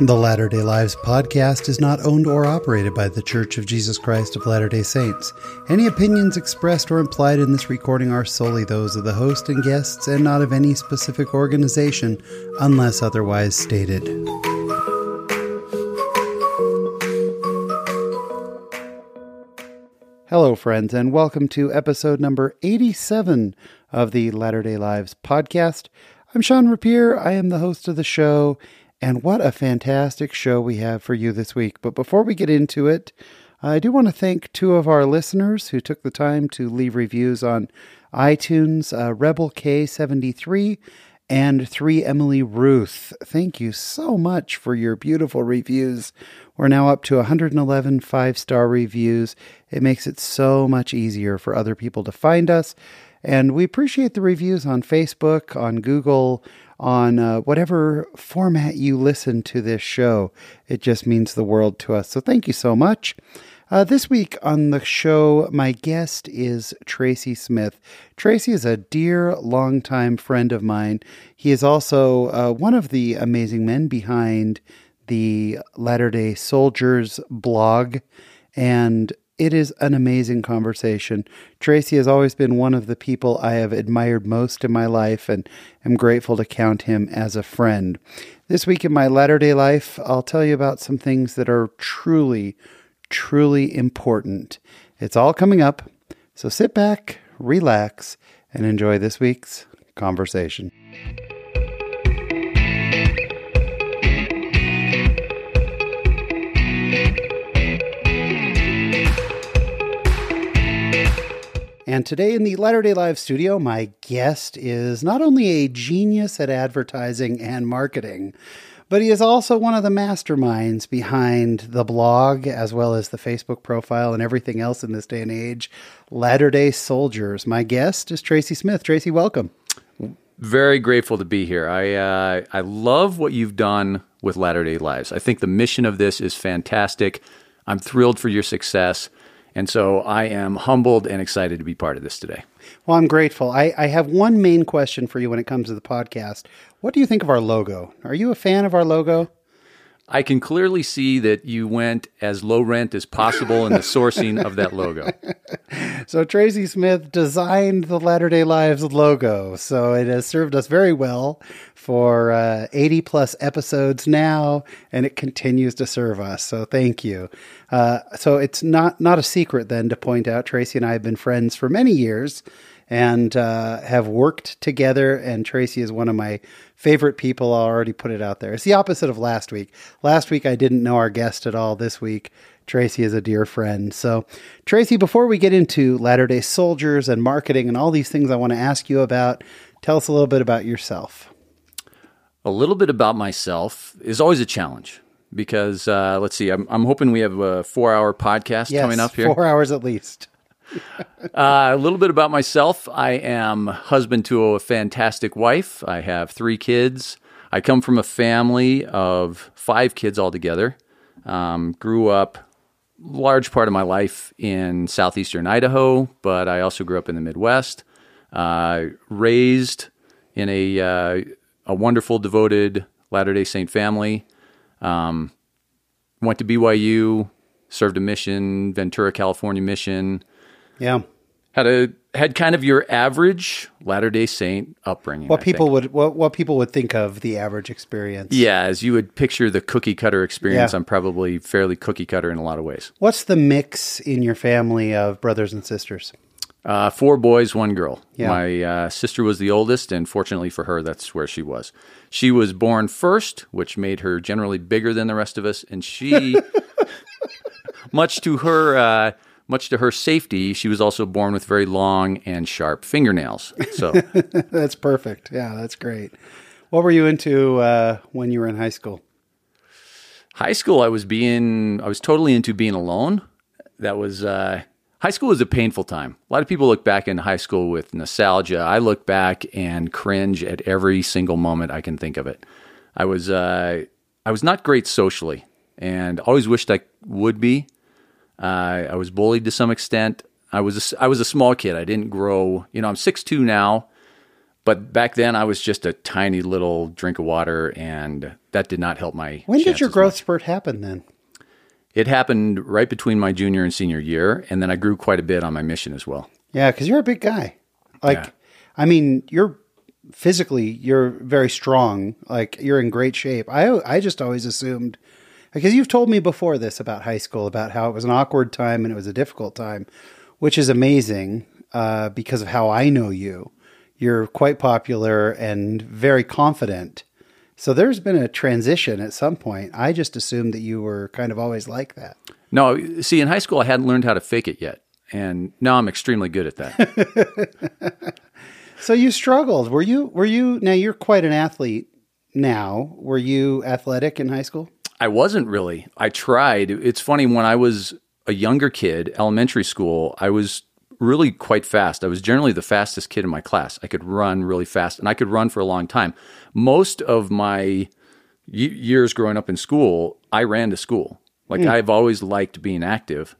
The Latter day Lives podcast is not owned or operated by The Church of Jesus Christ of Latter day Saints. Any opinions expressed or implied in this recording are solely those of the host and guests and not of any specific organization unless otherwise stated. Hello, friends, and welcome to episode number 87 of the Latter day Lives podcast. I'm Sean Rapier. I am the host of the show and what a fantastic show we have for you this week. But before we get into it, I do want to thank two of our listeners who took the time to leave reviews on iTunes uh, Rebel K73 and 3 Emily Ruth. Thank you so much for your beautiful reviews. We're now up to 111 five star reviews. It makes it so much easier for other people to find us. And we appreciate the reviews on Facebook, on Google, on uh, whatever format you listen to this show. It just means the world to us. So thank you so much. Uh, this week on the show, my guest is Tracy Smith. Tracy is a dear, longtime friend of mine. He is also uh, one of the amazing men behind the Latter day Soldiers blog. And it is an amazing conversation. Tracy has always been one of the people I have admired most in my life and am grateful to count him as a friend. This week in my latter day life, I'll tell you about some things that are truly, truly important. It's all coming up, so sit back, relax, and enjoy this week's conversation. And today in the Latter day Live studio, my guest is not only a genius at advertising and marketing, but he is also one of the masterminds behind the blog as well as the Facebook profile and everything else in this day and age. Latter day Soldiers. My guest is Tracy Smith. Tracy, welcome. Very grateful to be here. I uh, I love what you've done with Latter day Lives. I think the mission of this is fantastic. I'm thrilled for your success. And so I am humbled and excited to be part of this today. Well, I'm grateful. I, I have one main question for you when it comes to the podcast. What do you think of our logo? Are you a fan of our logo? I can clearly see that you went as low rent as possible in the sourcing of that logo. So Tracy Smith designed the Latter Day Lives logo. So it has served us very well for uh, 80 plus episodes now, and it continues to serve us. So thank you. Uh, so it's not not a secret then to point out Tracy and I have been friends for many years and uh, have worked together. And Tracy is one of my favorite people. I'll already put it out there. It's the opposite of last week. Last week, I didn't know our guest at all. This week, Tracy is a dear friend. So, Tracy, before we get into Latter day Soldiers and marketing and all these things I want to ask you about, tell us a little bit about yourself. A little bit about myself is always a challenge because uh, let's see, I'm, I'm, hoping we have a four hour podcast yes, coming up here. Four hours at least. Uh, a little bit about myself. I am husband to a fantastic wife. I have three kids. I come from a family of five kids altogether. Um, grew up large part of my life in southeastern Idaho, but I also grew up in the Midwest. Uh, raised in a uh, a wonderful, devoted Latter Day Saint family. Um, went to BYU, served a mission, Ventura, California mission. Yeah. Had a had kind of your average Latter Day Saint upbringing. What I people think. would what what people would think of the average experience. Yeah, as you would picture the cookie cutter experience, Yeah. I'm probably fairly cookie cutter in a lot of ways. What's the mix in your family of brothers and sisters? Uh, four boys, one girl. Yeah. My uh, sister was the oldest, and fortunately for her, that's where she was. She was born first, which made her generally bigger than the rest of us, and she, much to her, uh, much to her safety, she was also born with very long and sharp fingernails. So that's perfect. Yeah, that's great. What were you into uh, when you were in high school? high school, I was being, I was totally into being alone. That was uh, high school was a painful time. A lot of people look back in high school with nostalgia. I look back and cringe at every single moment I can think of it. I was uh, I was not great socially, and always wished I would be. Uh, I was bullied to some extent. I was a, I was a small kid. I didn't grow. You know, I'm 6'2 now, But back then, I was just a tiny little drink of water, and that did not help my. When did your growth much. spurt happen then? It happened right between my junior and senior year, and then I grew quite a bit on my mission as well. Yeah, because you're a big guy. Like, Yeah. I mean, you're physically you're very strong. Like, you're in great shape. I I just always assumed because you've told me before this about high school about how it was an awkward time and it was a difficult time, which is amazing uh, because of how I know you. You're quite popular and very confident. So there's been a transition at some point. I just assumed that you were kind of always like that. No, see, in high school, I hadn't learned how to fake it yet, and now I'm extremely good at that. So you struggled. Were you were you now you're quite an athlete now. Were you athletic in high school? I wasn't really. I tried. It's funny when I was a younger kid, elementary school, I was really quite fast. I was generally the fastest kid in my class. I could run really fast and I could run for a long time. Most of my y- years growing up in school, I ran to school. Like hmm. I've always liked being active.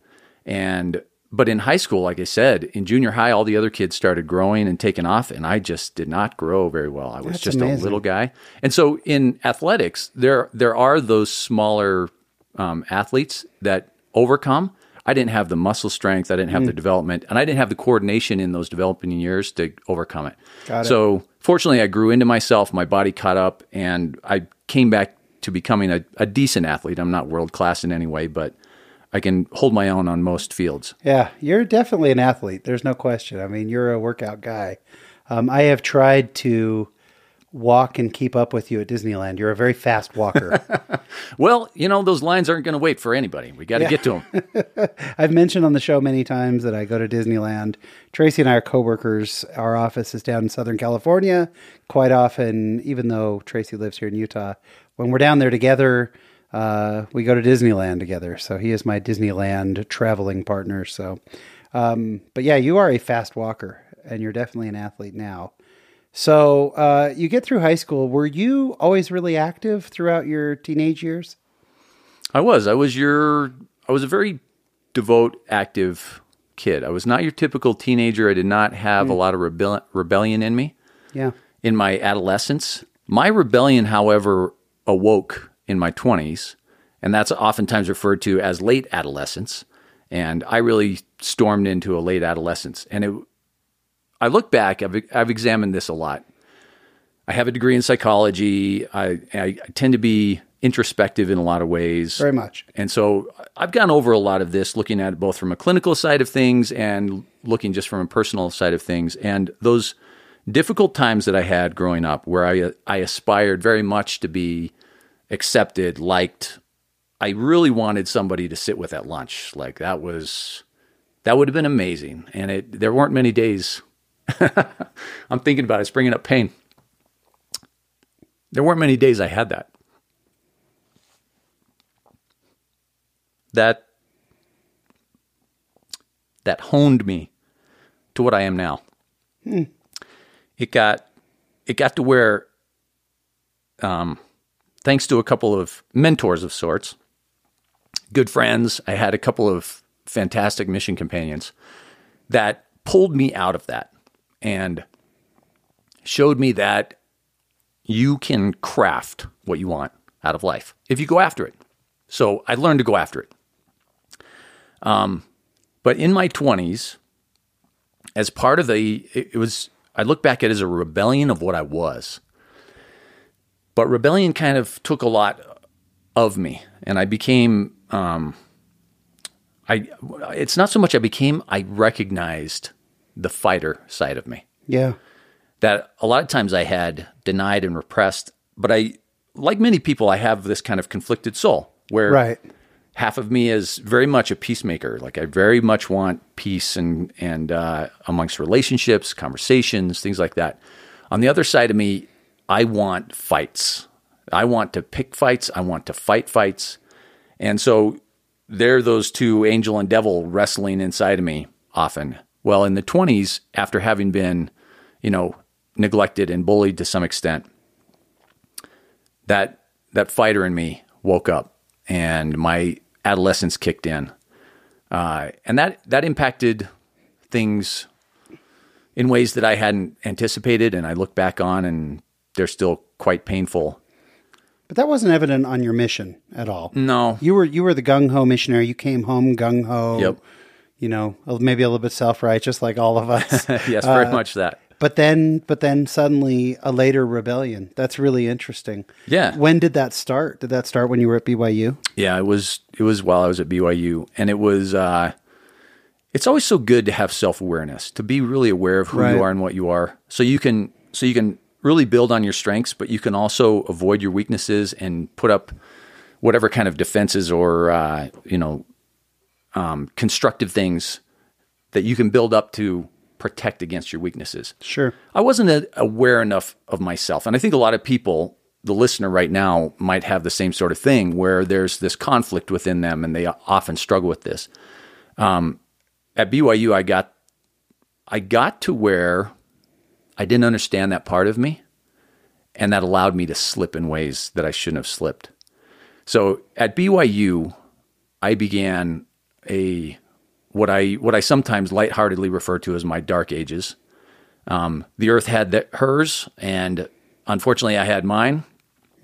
And but in high school, like I said, in junior high all the other kids started growing and taking off and I just did not grow very well. I was That's just amazing. a little guy. And so in athletics, there there are those smaller um, athletes that overcome. I didn't have the muscle strength, I didn't have the development, and I didn't have the coordination in those developing years to overcome it. It. So fortunately, I grew into myself. My body caught up, and I came back to becoming a, a decent athlete. I'm not world class in any way, but I can hold my own on most fields. Yeah, you're definitely an athlete. There's no question. I mean, you're a workout guy. Um, I have tried to walk and keep up with you at Disneyland. You're a very fast walker. Well, you know those lines aren't going to wait for anybody. We got to get to them. I've mentioned on the show many times that I go to Disneyland. Tracy and I are coworkers. Our office is down in Southern California. Quite often, even though Tracy lives here in Utah, when we're down there together, uh, we go to Disneyland together. So he is my Disneyland traveling partner. So, um, but yeah, you are a fast walker, and you're definitely an athlete now. So uh, you get through high school. Were you always really active throughout your teenage years? I was. I was your. I was a very devout, active kid. I was not your typical teenager. I did not have a lot of rebel- rebellion in me. Yeah. in my adolescence. My rebellion, however, awoke in my 20s, and that's oftentimes referred to as late adolescence. And I really stormed into a late adolescence. And it, I look back, I've, I've examined this a lot. I have a degree in psychology. I, I tend to be introspective in a lot of ways. Very much. And so I've gone over a lot of this, looking at it both from a clinical side of things and looking just from a personal side of things. And those difficult times that I had growing up, where I I aspired very much to be accepted, liked. I really wanted somebody to sit with at lunch. Like that was that would have been amazing. And it there weren't many days. I'm thinking about it, it's bringing up pain. There weren't many days I had that. that that honed me to what I am now. It got it got to where, um, thanks to a couple of mentors of sorts, good friends, I had a couple of fantastic mission companions that pulled me out of that and showed me that you can craft what you want out of life if you go after it. So I learned to go after it. Um, but in my 20s, as part of the, it, it was, I look back at it as a rebellion of what I was. But rebellion kind of took a lot of me, and I became, um, I, it's not so much I became, I recognized the fighter side of me Yeah. that a lot of times I had denied and repressed. But I, like many people, I have this kind of conflicted soul where Right. half of me is very much a peacemaker. Like I very much want peace and and uh, amongst relationships, conversations, things like that. On the other side of me, I want fights. I want to pick fights. I want to fight fights. And so there, are those two angel and devil wrestling inside of me often. Well, in the twenties, after having been, you know, neglected and bullied to some extent, that that fighter in me woke up and my adolescence kicked in, uh, and that that impacted things in ways that I hadn't anticipated. And I look back on and they're still quite painful. But that wasn't evident on your mission at all. No. You were you were the gung ho missionary. You came home gung ho. Yep. You know, maybe a little bit self righteous, like all of us. yes, very much that. but then, but then suddenly a later rebellion. That's really interesting. Yeah. When did that start? Did that start when you were at BYU? Yeah, it was it was while I was at BYU, and it was. Uh, it's always so good to have self awareness, to be really aware of who Right. you are and what you are, so you can so you can really build on your strengths, but you can also avoid your weaknesses and put up whatever kind of defenses or uh, you know um, constructive things that you can build up to protect against your weaknesses. Sure. I wasn't a- aware enough of myself. And I think a lot of people, the listener right now, might have the same sort of thing where there's this conflict within them and they often struggle with this. Um, at BYU, I got, I got to where I didn't understand that part of me. And that allowed me to slip in ways that I shouldn't have slipped. So at BYU, I began a what I what I sometimes lightheartedly refer to as my dark ages. Um, the Earth had the, hers, and unfortunately, I had mine.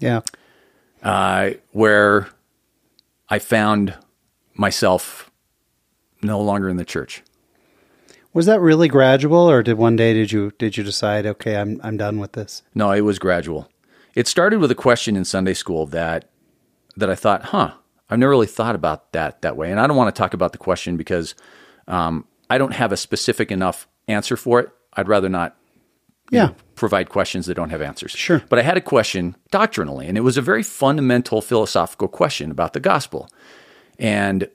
Yeah. Uh, where I found myself no longer in the church. Was that really gradual, or did one day did you did you decide, okay, I'm I'm done with this? No, it was gradual. It started with a question in Sunday school that that I thought, huh, I've never really thought about that that way. And I don't want to talk about the question because um, I don't have a specific enough answer for it. I'd rather not Yeah. provide questions that don't have answers. Sure. But I had a question doctrinally, and it was a very fundamental philosophical question about the gospel. And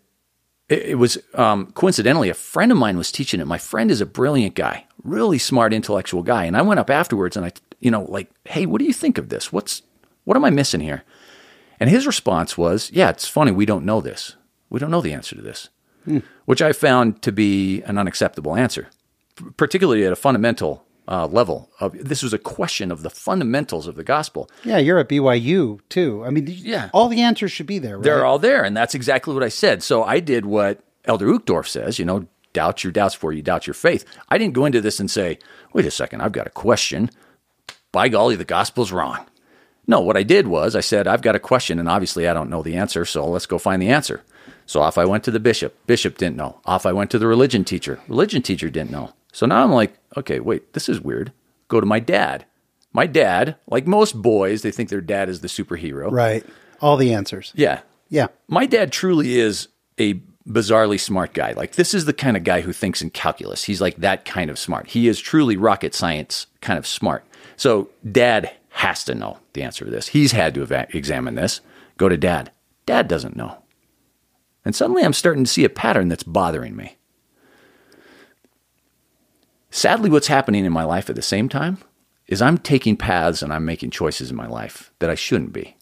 it, it was um, coincidentally a friend of mine was teaching it. My friend is a brilliant guy, really smart intellectual guy. And I went up afterwards and I, you know, like, hey, what do you think of this? What's what am I missing here? And his response was, yeah, it's funny. We don't know this. We don't know the answer to this, which I found to be an unacceptable answer, particularly at a fundamental uh, level. Of, this was a question of the fundamentals of the gospel. Yeah, you're at BYU too. I mean, Yeah. all the answers should be there. Right? They're all there. And that's exactly what I said. So I did what Elder Uchtdorf says, you know, doubt your doubts before you doubt your faith. I didn't go into this and say, wait a second, I've got a question. By golly, the gospel's wrong. No, what I did was I said, I've got a question, and obviously I don't know the answer, so let's go find the answer. So off I went to the bishop. Bishop didn't know. Off I went to the religion teacher. Religion teacher didn't know. So now I'm like, okay, wait, this is weird. Go to my dad. My dad, like most boys, they think their dad is the superhero. right. All the answers. Yeah. Yeah. My dad truly is a bizarrely smart guy. Like this is the kind of guy who thinks in calculus. He's like that kind of smart. He is truly rocket science kind of smart. So dad has to know the answer to this. He's had to eva- examine this. Go to dad. Dad doesn't know. And suddenly I'm starting to see a pattern that's bothering me. Sadly, what's happening in my life at the same time is I'm taking paths and I'm making choices in my life that I shouldn't be.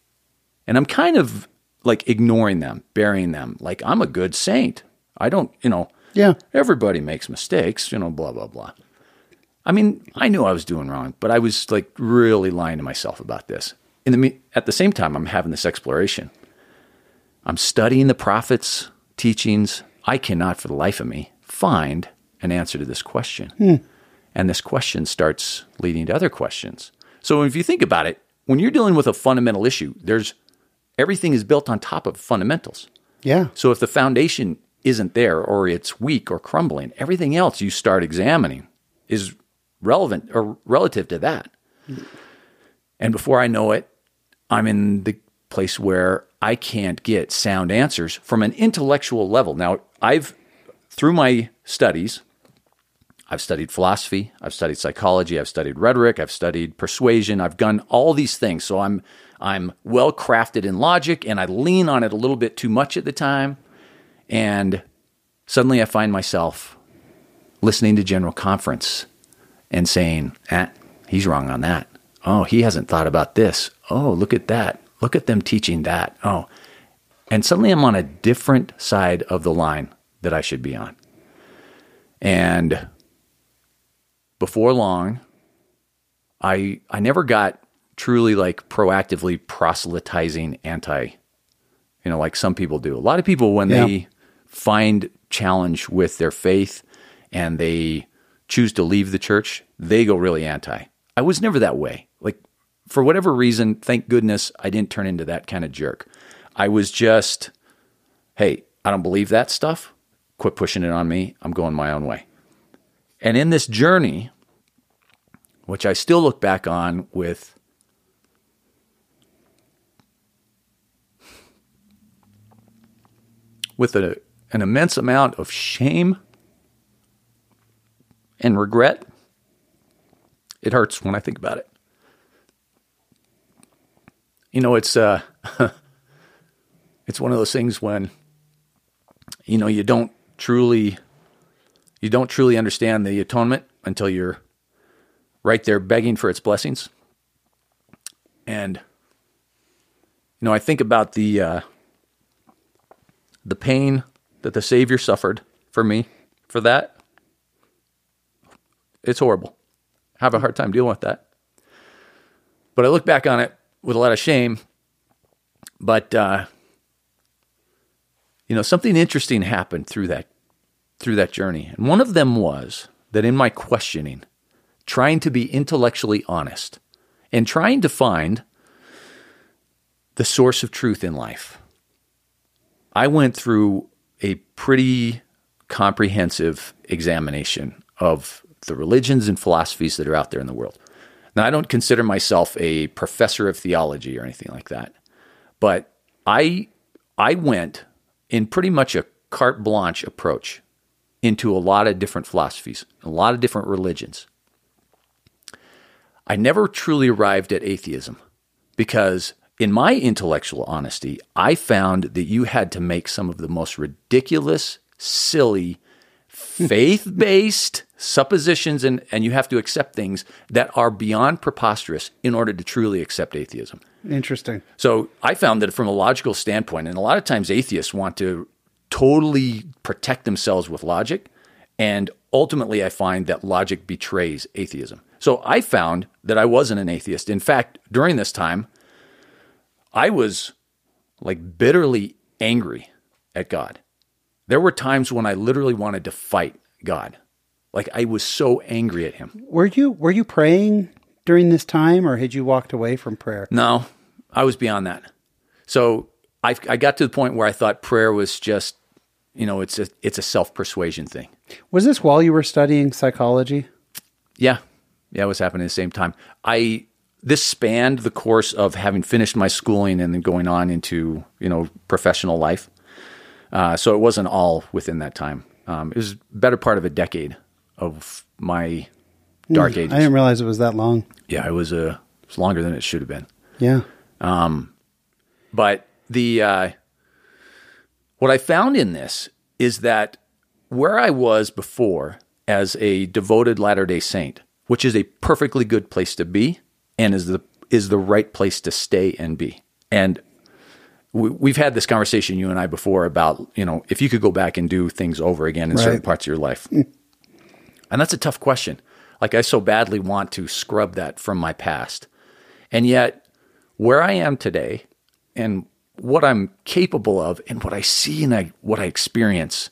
And I'm kind of like ignoring them, burying them. Like I'm a good saint. I don't, you know, Yeah. everybody makes mistakes, you know, blah, blah, blah. I mean, I knew I was doing wrong, but I was like really lying to myself about this. In the, at the same time, I'm having this exploration. I'm studying the prophets' teachings. I cannot, for the life of me, find an answer to this question. Hmm. And this question starts leading to other questions. So if you think about it, when you're dealing with a fundamental issue, there's everything is built on top of fundamentals. Yeah. So if the foundation isn't there or it's weak or crumbling, everything else you start examining is relevant or relative to that. And before I know it, I'm in the place where I can't get sound answers from an intellectual level. Now, I've through my studies, I've studied philosophy, I've studied psychology, I've studied rhetoric, I've studied persuasion, I've done all these things. So I'm I'm well crafted in logic and I lean on it a little bit too much at the time. And suddenly I find myself listening to General Conference and saying, eh, he's wrong on that. Oh, he hasn't thought about this. Oh, look at that. Look at them teaching that. Oh. And suddenly I'm on a different side of the line that I should be on. And before long, I I never got truly like proactively proselytizing anti, you know, like some people do. A lot of people when Yeah. they find challenge with their faith and they choose to leave the church, they go really anti. I was never that way. Like, for whatever reason, thank goodness I didn't turn into that kind of jerk. I was just, hey, I don't believe that stuff. Quit pushing it on me. I'm going my own way. And in this journey, which I still look back on with with a, an immense amount of shame and regret. It hurts when I think about it. You know, it's uh, it's one of those things when you know you don't truly you don't truly understand the atonement until you're right there begging for its blessings. And you know, I think about the uh, the pain that the Savior suffered for me for that. It's horrible. I have a hard time dealing with that. But I look back on it with a lot of shame. But uh, you know, something interesting happened through that through that journey. And one of them was that in my questioning, trying to be intellectually honest and trying to find the source of truth in life. I went through a pretty comprehensive examination of the religions and philosophies that are out there in the world. Now, I don't consider myself a professor of theology or anything like that, but I I went in pretty much a carte blanche approach into a lot of different philosophies, a lot of different religions. I never truly arrived at atheism because, in my intellectual honesty, I found that you had to make some of the most ridiculous, silly, faith based suppositions and, and you have to accept things that are beyond preposterous in order to truly accept atheism. Interesting. So I found that from a logical standpoint, and a lot of times atheists want to totally protect themselves with logic. And ultimately, I find that logic betrays atheism. So I found that I wasn't an atheist. In fact, during this time, I was like bitterly angry at God. There were times when I literally wanted to fight God. Like I was so angry at him. Were you were you praying during this time or had you walked away from prayer? No, I was beyond that. So I, I got to the point where I thought prayer was just, you know, it's a it's a self persuasion thing. Was this while you were studying psychology? Yeah, yeah, it was happening at the same time. I this spanned the course of having finished my schooling and then going on into you know professional life. Uh, so it wasn't all within that time. Um, it was better part of a decade of my dark Hmm, ages. I didn't realize it was that long. yeah, it was a it was longer than it should have been. Yeah. Um, but the uh, what I found in this is that where I was before as a devoted Latter Day Saint, which is a perfectly good place to be, and is the is the right place to stay and be. And we, we've had this conversation you and I before about you know if you could go back and do things over again in certain parts of your life, mm. and that's a tough question. Like I so badly want to scrub that from my past, and yet where I am today and what I'm capable of and what I see and I, what I experience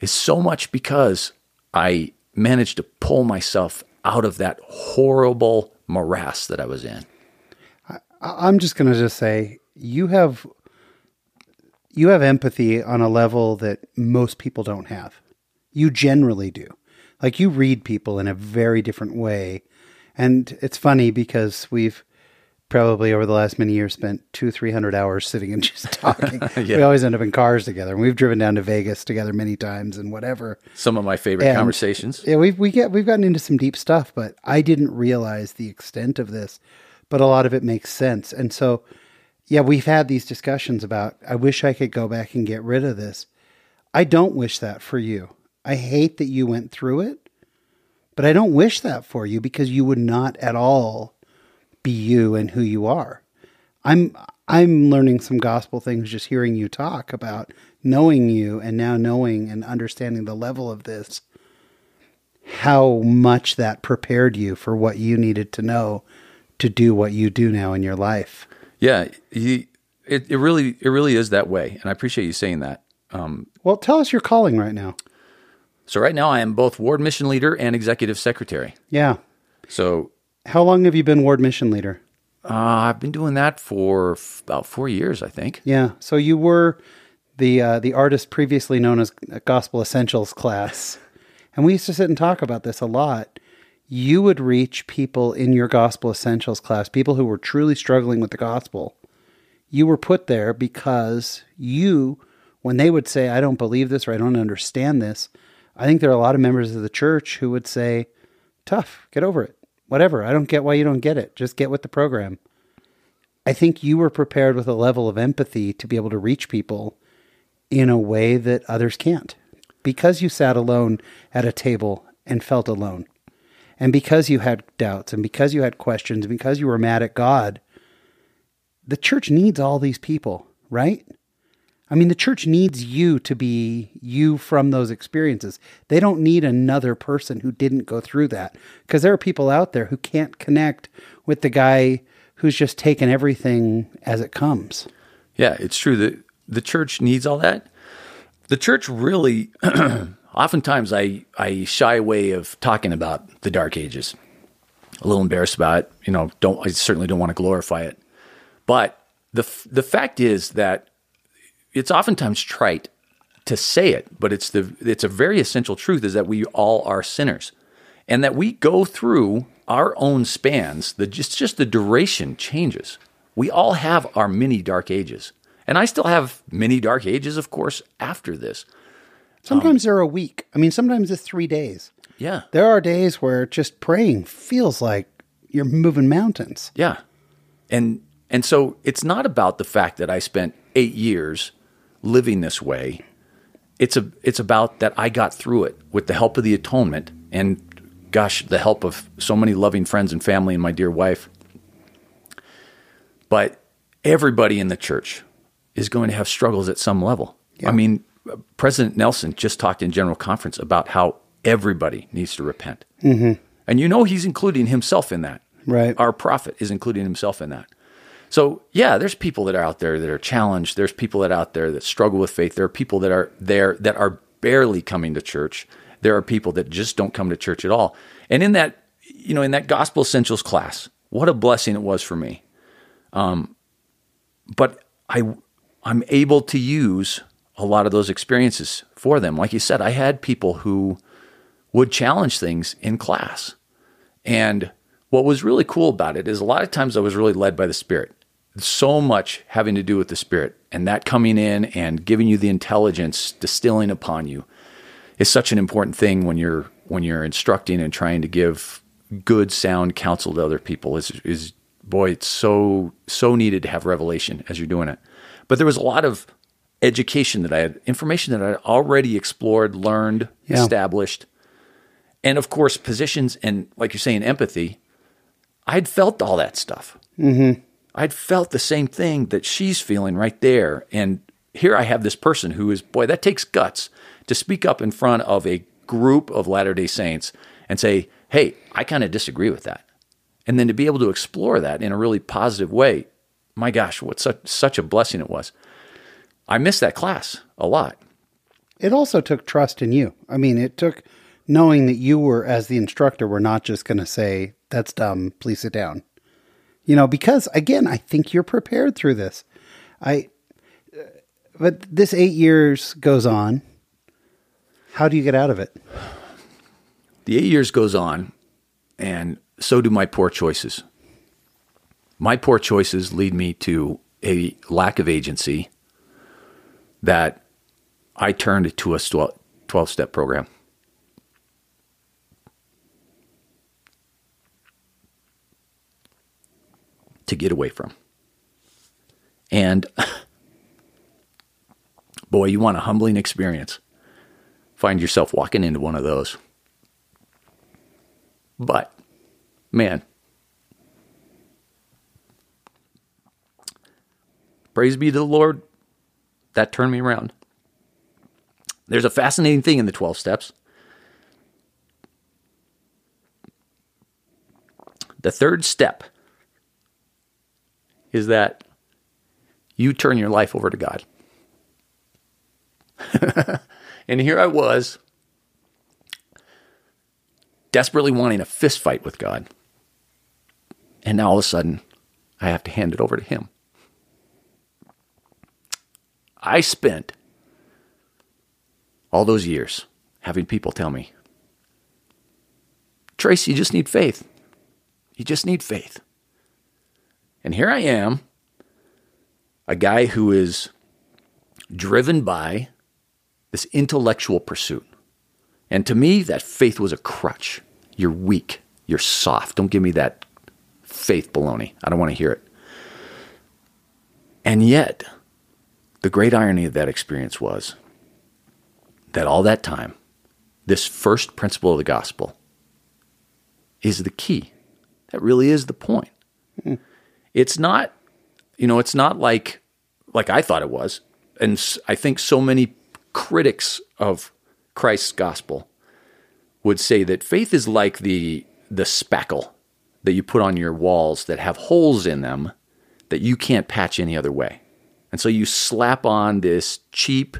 is so much because I managed to pull myself out of that horrible morass that I was in. I- I'm just going to just say you have you have empathy on a level that most people don't have. You generally do. Like you read people in a very different way. And it's funny because we've probably over the last many years spent two, three hundred hours sitting and just talking. We always end up in cars together. And we've driven down to Vegas together many times and whatever. Some of my favorite And- conversations. Yeah, we've we get we've gotten into some deep stuff, but I didn't realize the extent of this. But a lot of it makes sense, and so yeah, we've had these discussions about. I wish I could go back and get rid of this. I don't wish that for you. I hate that you went through it, but I don't wish that for you because you would not at all be you and who you are. I'm I'm learning some gospel things just hearing you talk about knowing you and now knowing and understanding the level of this how much that prepared you for what you needed to know to do what you do now in your life. Yeah, he, it, it really it really is that way, and I appreciate you saying that. Um, Well, tell us your calling right now. So right now I am both ward mission leader and executive secretary. Yeah. So How long have you been ward mission leader? uh, I've been doing that for f- about four years, I think. Yeah. So you were the uh, the artist previously known as Gospel Essentials class, and we used to sit and talk about this a lot. You would reach people in your Gospel Essentials class, people who were truly struggling with the gospel. You were put there because you, when they would say, "I don't believe this" or "I don't understand this," I think there are a lot of members of the church who would say, "Tough, get over it. Whatever. I don't get why you don't get it. Just get with the program." I think you were prepared with a level of empathy to be able to reach people in a way that others can't because you sat alone at a table and felt alone. And because you had doubts and because you had questions and because you were mad at God, the church needs all these people, right? I mean, the church needs you to be you from those experiences. They don't need another person who didn't go through that because there are people out there who can't connect with the guy who's just taken everything as it comes. Yeah, it's true that the church needs all that. The church really, oftentimes, I I shy away of talking about the Dark Ages. A little embarrassed about it. You know, don't I certainly don't want to glorify it. But the the fact is that it's oftentimes trite to say it, but it's the it's a very essential truth is that we all are sinners, and that we go through our own spans. The just just the duration changes. We all have our mini dark ages, and I still have many dark ages, of course, after this. Sometimes they're a week. I mean, sometimes it's three days. Yeah, There are days where just praying feels like you're moving mountains. Yeah. And and so it's not about the fact that I spent 8 years living this way. It's a it's about that I got through it with the help of the atonement and gosh, the help of so many loving friends and family and my dear wife. But everybody in the church is going to have struggles at some level. I mean, President Nelson just talked in general conference about how everybody needs to repent. Mm-hmm. And you know he's including himself in that. Right. Our prophet is including himself in that. So, yeah, there's people that are out there that are challenged. There's people that are out there that struggle with faith. There are people that are there that are barely coming to church. There are people that just don't come to church at all. And in that, you know, in that gospel essentials class, what a blessing it was for me. Um, but I, I'm able to use a lot of those experiences for them. Like you said, I had people who would challenge things in class. And what was really cool about it is a lot of times I was really led by the Spirit. So much having to do with the Spirit and that coming in and giving you the intelligence, distilling upon you is such an important thing when you're when you're instructing and trying to give good sound counsel to other people is is boy it's so so needed to have revelation as you're doing it. But there was a lot of education that I had information that I had already explored, learned, Yeah. established and of course positions and like you're saying empathy i'd felt all that stuff. Mm-hmm. i'd felt the same thing that she's feeling right there. And here i have this person who is boy that takes guts to speak up in front of a group of latter day saints and say hey i kind of disagree with that. And then to be able to explore that in a really positive way my gosh what such, such a blessing it was. I missed that class a lot. It also took trust in you. I mean, it took knowing that you were, as the instructor, were not just going to say, that's dumb, please sit down. You know, because again, I think you're prepared through this. I, uh, but this eight years goes on. How do you get out of it? The eight years goes on, and so do my poor choices. My poor choices lead me to a lack of agency that I turned to a 12 step program. To get away from. And boy, you want a humbling experience. Find yourself walking into one of those. But, man, praise be to the Lord, that turned me around. There's a fascinating thing in the 12 steps. The third step is that you turn your life over to God. and here I was desperately wanting a fist fight with God. And now all of a sudden, I have to hand it over to Him. I spent all those years having people tell me, Trace, you just need faith. You just need faith. And here I am, a guy who is driven by this intellectual pursuit. And to me, that faith was a crutch. You're weak. You're soft. Don't give me that faith baloney. I don't want to hear it. And yet, the great irony of that experience was that all that time, this first principle of the gospel is the key. That really is the point. It's not, you know, it's not like like I thought it was, and I think so many critics of Christ's gospel would say that faith is like the the spackle that you put on your walls that have holes in them that you can't patch any other way. And so you slap on this cheap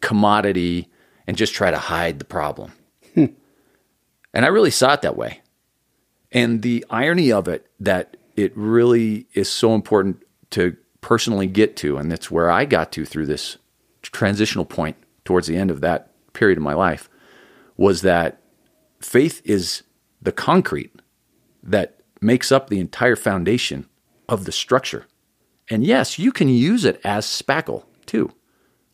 commodity and just try to hide the problem. Hmm. And I really saw it that way. And the irony of it that it really is so important to personally get to, and that's where I got to through this transitional point towards the end of that period of my life, was that faith is the concrete that makes up the entire foundation of the structure. And yes, you can use it as spackle too.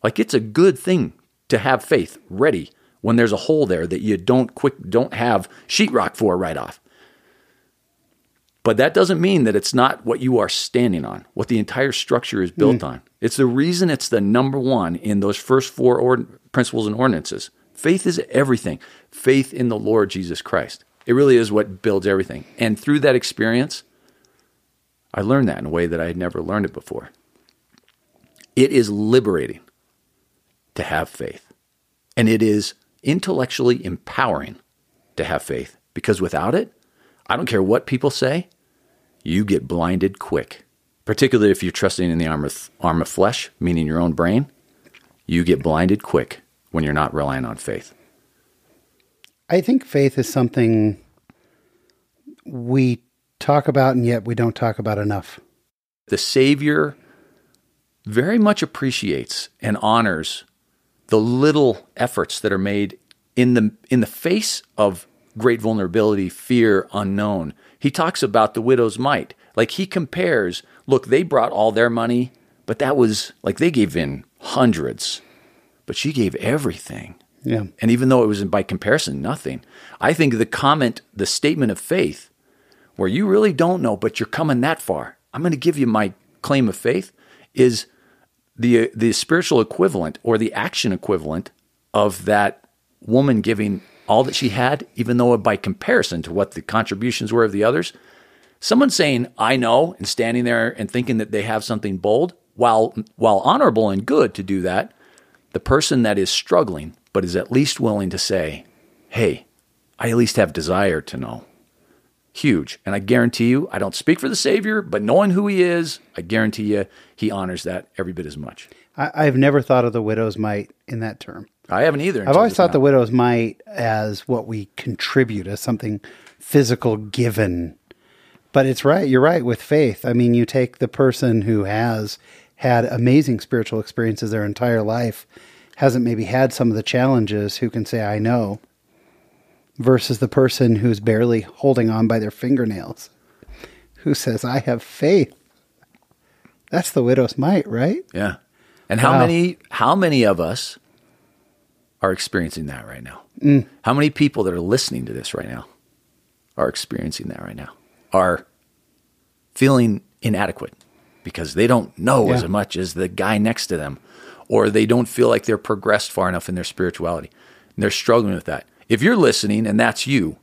Like it's a good thing to have faith ready when there's a hole there that you don't quick don't have sheetrock for right off. But that doesn't mean that it's not what you are standing on, what the entire structure is built mm. on. It's the reason it's the number one in those first four ord- principles and ordinances. Faith is everything. Faith in the Lord Jesus Christ. It really is what builds everything. And through that experience, I learned that in a way that I had never learned it before. It is liberating to have faith. And it is intellectually empowering to have faith because without it, I don't care what people say, you get blinded quick. Particularly if you're trusting in the arm of, arm of flesh, meaning your own brain, you get blinded quick when you're not relying on faith. I think faith is something we talk about and yet we don't talk about enough. The Savior very much appreciates and honors the little efforts that are made in the in the face of great vulnerability, fear, unknown. He talks about the widow's mite. Like he compares, look, they brought all their money, but that was like they gave in hundreds, but she gave everything. Yeah. And even though it was by comparison nothing, I think the comment, the statement of faith, where you really don't know, but you're coming that far, I'm going to give you my claim of faith, is the the spiritual equivalent or the action equivalent of that woman giving all that she had, even though by comparison to what the contributions were of the others, someone saying, I know, and standing there and thinking that they have something bold, while, while honorable and good to do that, the person that is struggling, but is at least willing to say, Hey, I at least have desire to know. Huge. And I guarantee you, I don't speak for the Savior, but knowing who He is, I guarantee you, He honors that every bit as much. I, have never thought of the widow's mite in that term. I haven't either. I've always thought now. the widow's mite as what we contribute as something physical given. But it's right. You're right with faith. I mean, you take the person who has had amazing spiritual experiences their entire life, hasn't maybe had some of the challenges, who can say, I know, versus the person who's barely holding on by their fingernails, who says, I have faith. That's the widow's mite, right? Yeah. And how wow. many how many of us are experiencing that right now. Mm. How many people that are listening to this right now are experiencing that right now? Are feeling inadequate because they don't know yeah. as much as the guy next to them, or they don't feel like they're progressed far enough in their spirituality. And they're struggling with that. If you're listening and that's you,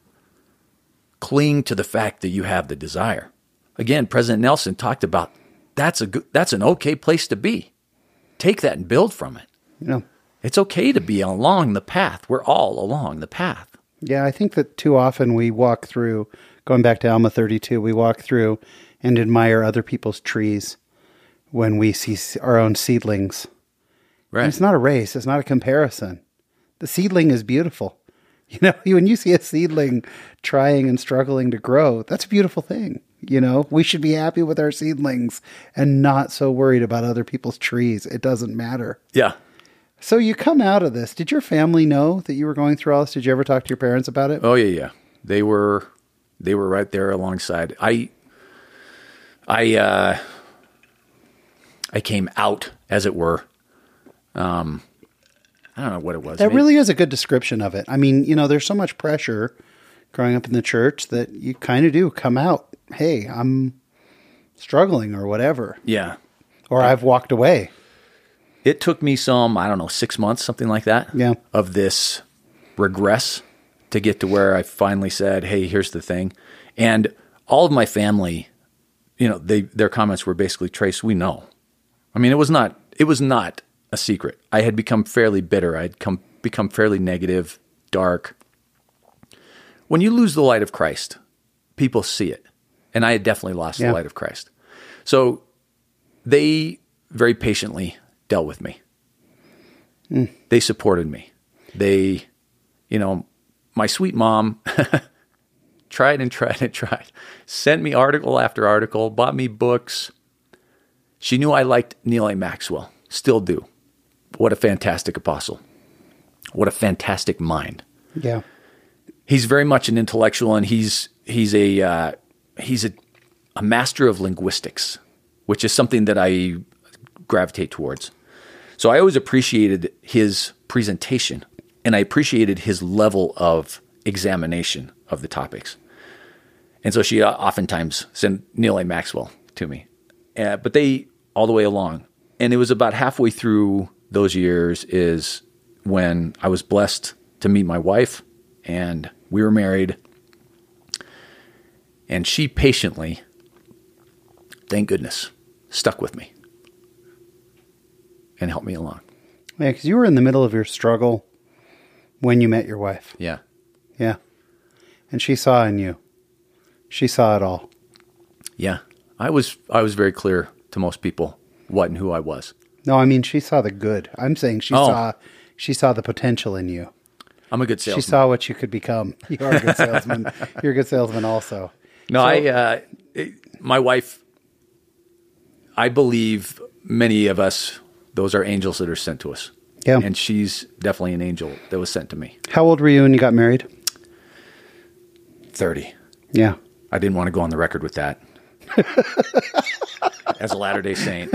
cling to the fact that you have the desire. Again, President Nelson talked about that's a good, that's an okay place to be. Take that and build from it. Yeah. It's okay to be along the path. We're all along the path. Yeah, I think that too often we walk through, going back to Alma 32, we walk through and admire other people's trees when we see our own seedlings. Right. And it's not a race, it's not a comparison. The seedling is beautiful. You know, when you see a seedling trying and struggling to grow, that's a beautiful thing. You know, we should be happy with our seedlings and not so worried about other people's trees. It doesn't matter. Yeah. So you come out of this. Did your family know that you were going through all this? Did you ever talk to your parents about it? Oh yeah, yeah. They were they were right there alongside. I I uh I came out as it were. Um I don't know what it was. That Maybe- really is a good description of it. I mean, you know, there's so much pressure growing up in the church that you kind of do come out. Hey, I'm struggling or whatever, Yeah. or I've walked away. It took me some, I don't know, 6 months something like that. Yeah. Of this regress to get to where I finally said, "Hey, here's the thing." And all of my family, you know, they their comments were basically, "Trace, we know." I mean, it was not it was not a secret. I had become fairly bitter. I'd come become fairly negative, dark. When you lose the light of Christ, people see it. And I had definitely lost Yeah. the light of Christ. So they very patiently dealt with me. They supported me. They, you know, my sweet mom tried and tried and tried, sent me article after article, bought me books. She knew I liked Neal A. Maxwell, still do. What a fantastic apostle. What a fantastic mind. Yeah. He's very much an intellectual, and he's he's a uh, he's a, a master of linguistics, which is something that I gravitate towards. So I always appreciated his presentation, and I appreciated his level of examination of the topics. And so she uh, oftentimes sent Neal A. Maxwell to me, uh, but they all the way along. And it was about halfway through those years is when I was blessed to meet my wife, and we were married. And she patiently, thank goodness, stuck with me and helped me along. Yeah, because you were in the middle of your struggle when you met your wife. Yeah. Yeah. And she saw in you. She saw it all. Yeah. I was I was very clear to most people what and who I was. No, I mean she saw the good. I'm saying she Oh. saw she saw the potential in you. I'm a good salesman. She saw what you could become. You are a good salesman. You're a good salesman also. No, So- I uh, it- my wife I believe many of us those are angels that are sent to us. Yeah. And she's definitely an angel that was sent to me. How old were you when you got married? 30. Yeah. I didn't want to go on the record with that. As a Latter-day Saint.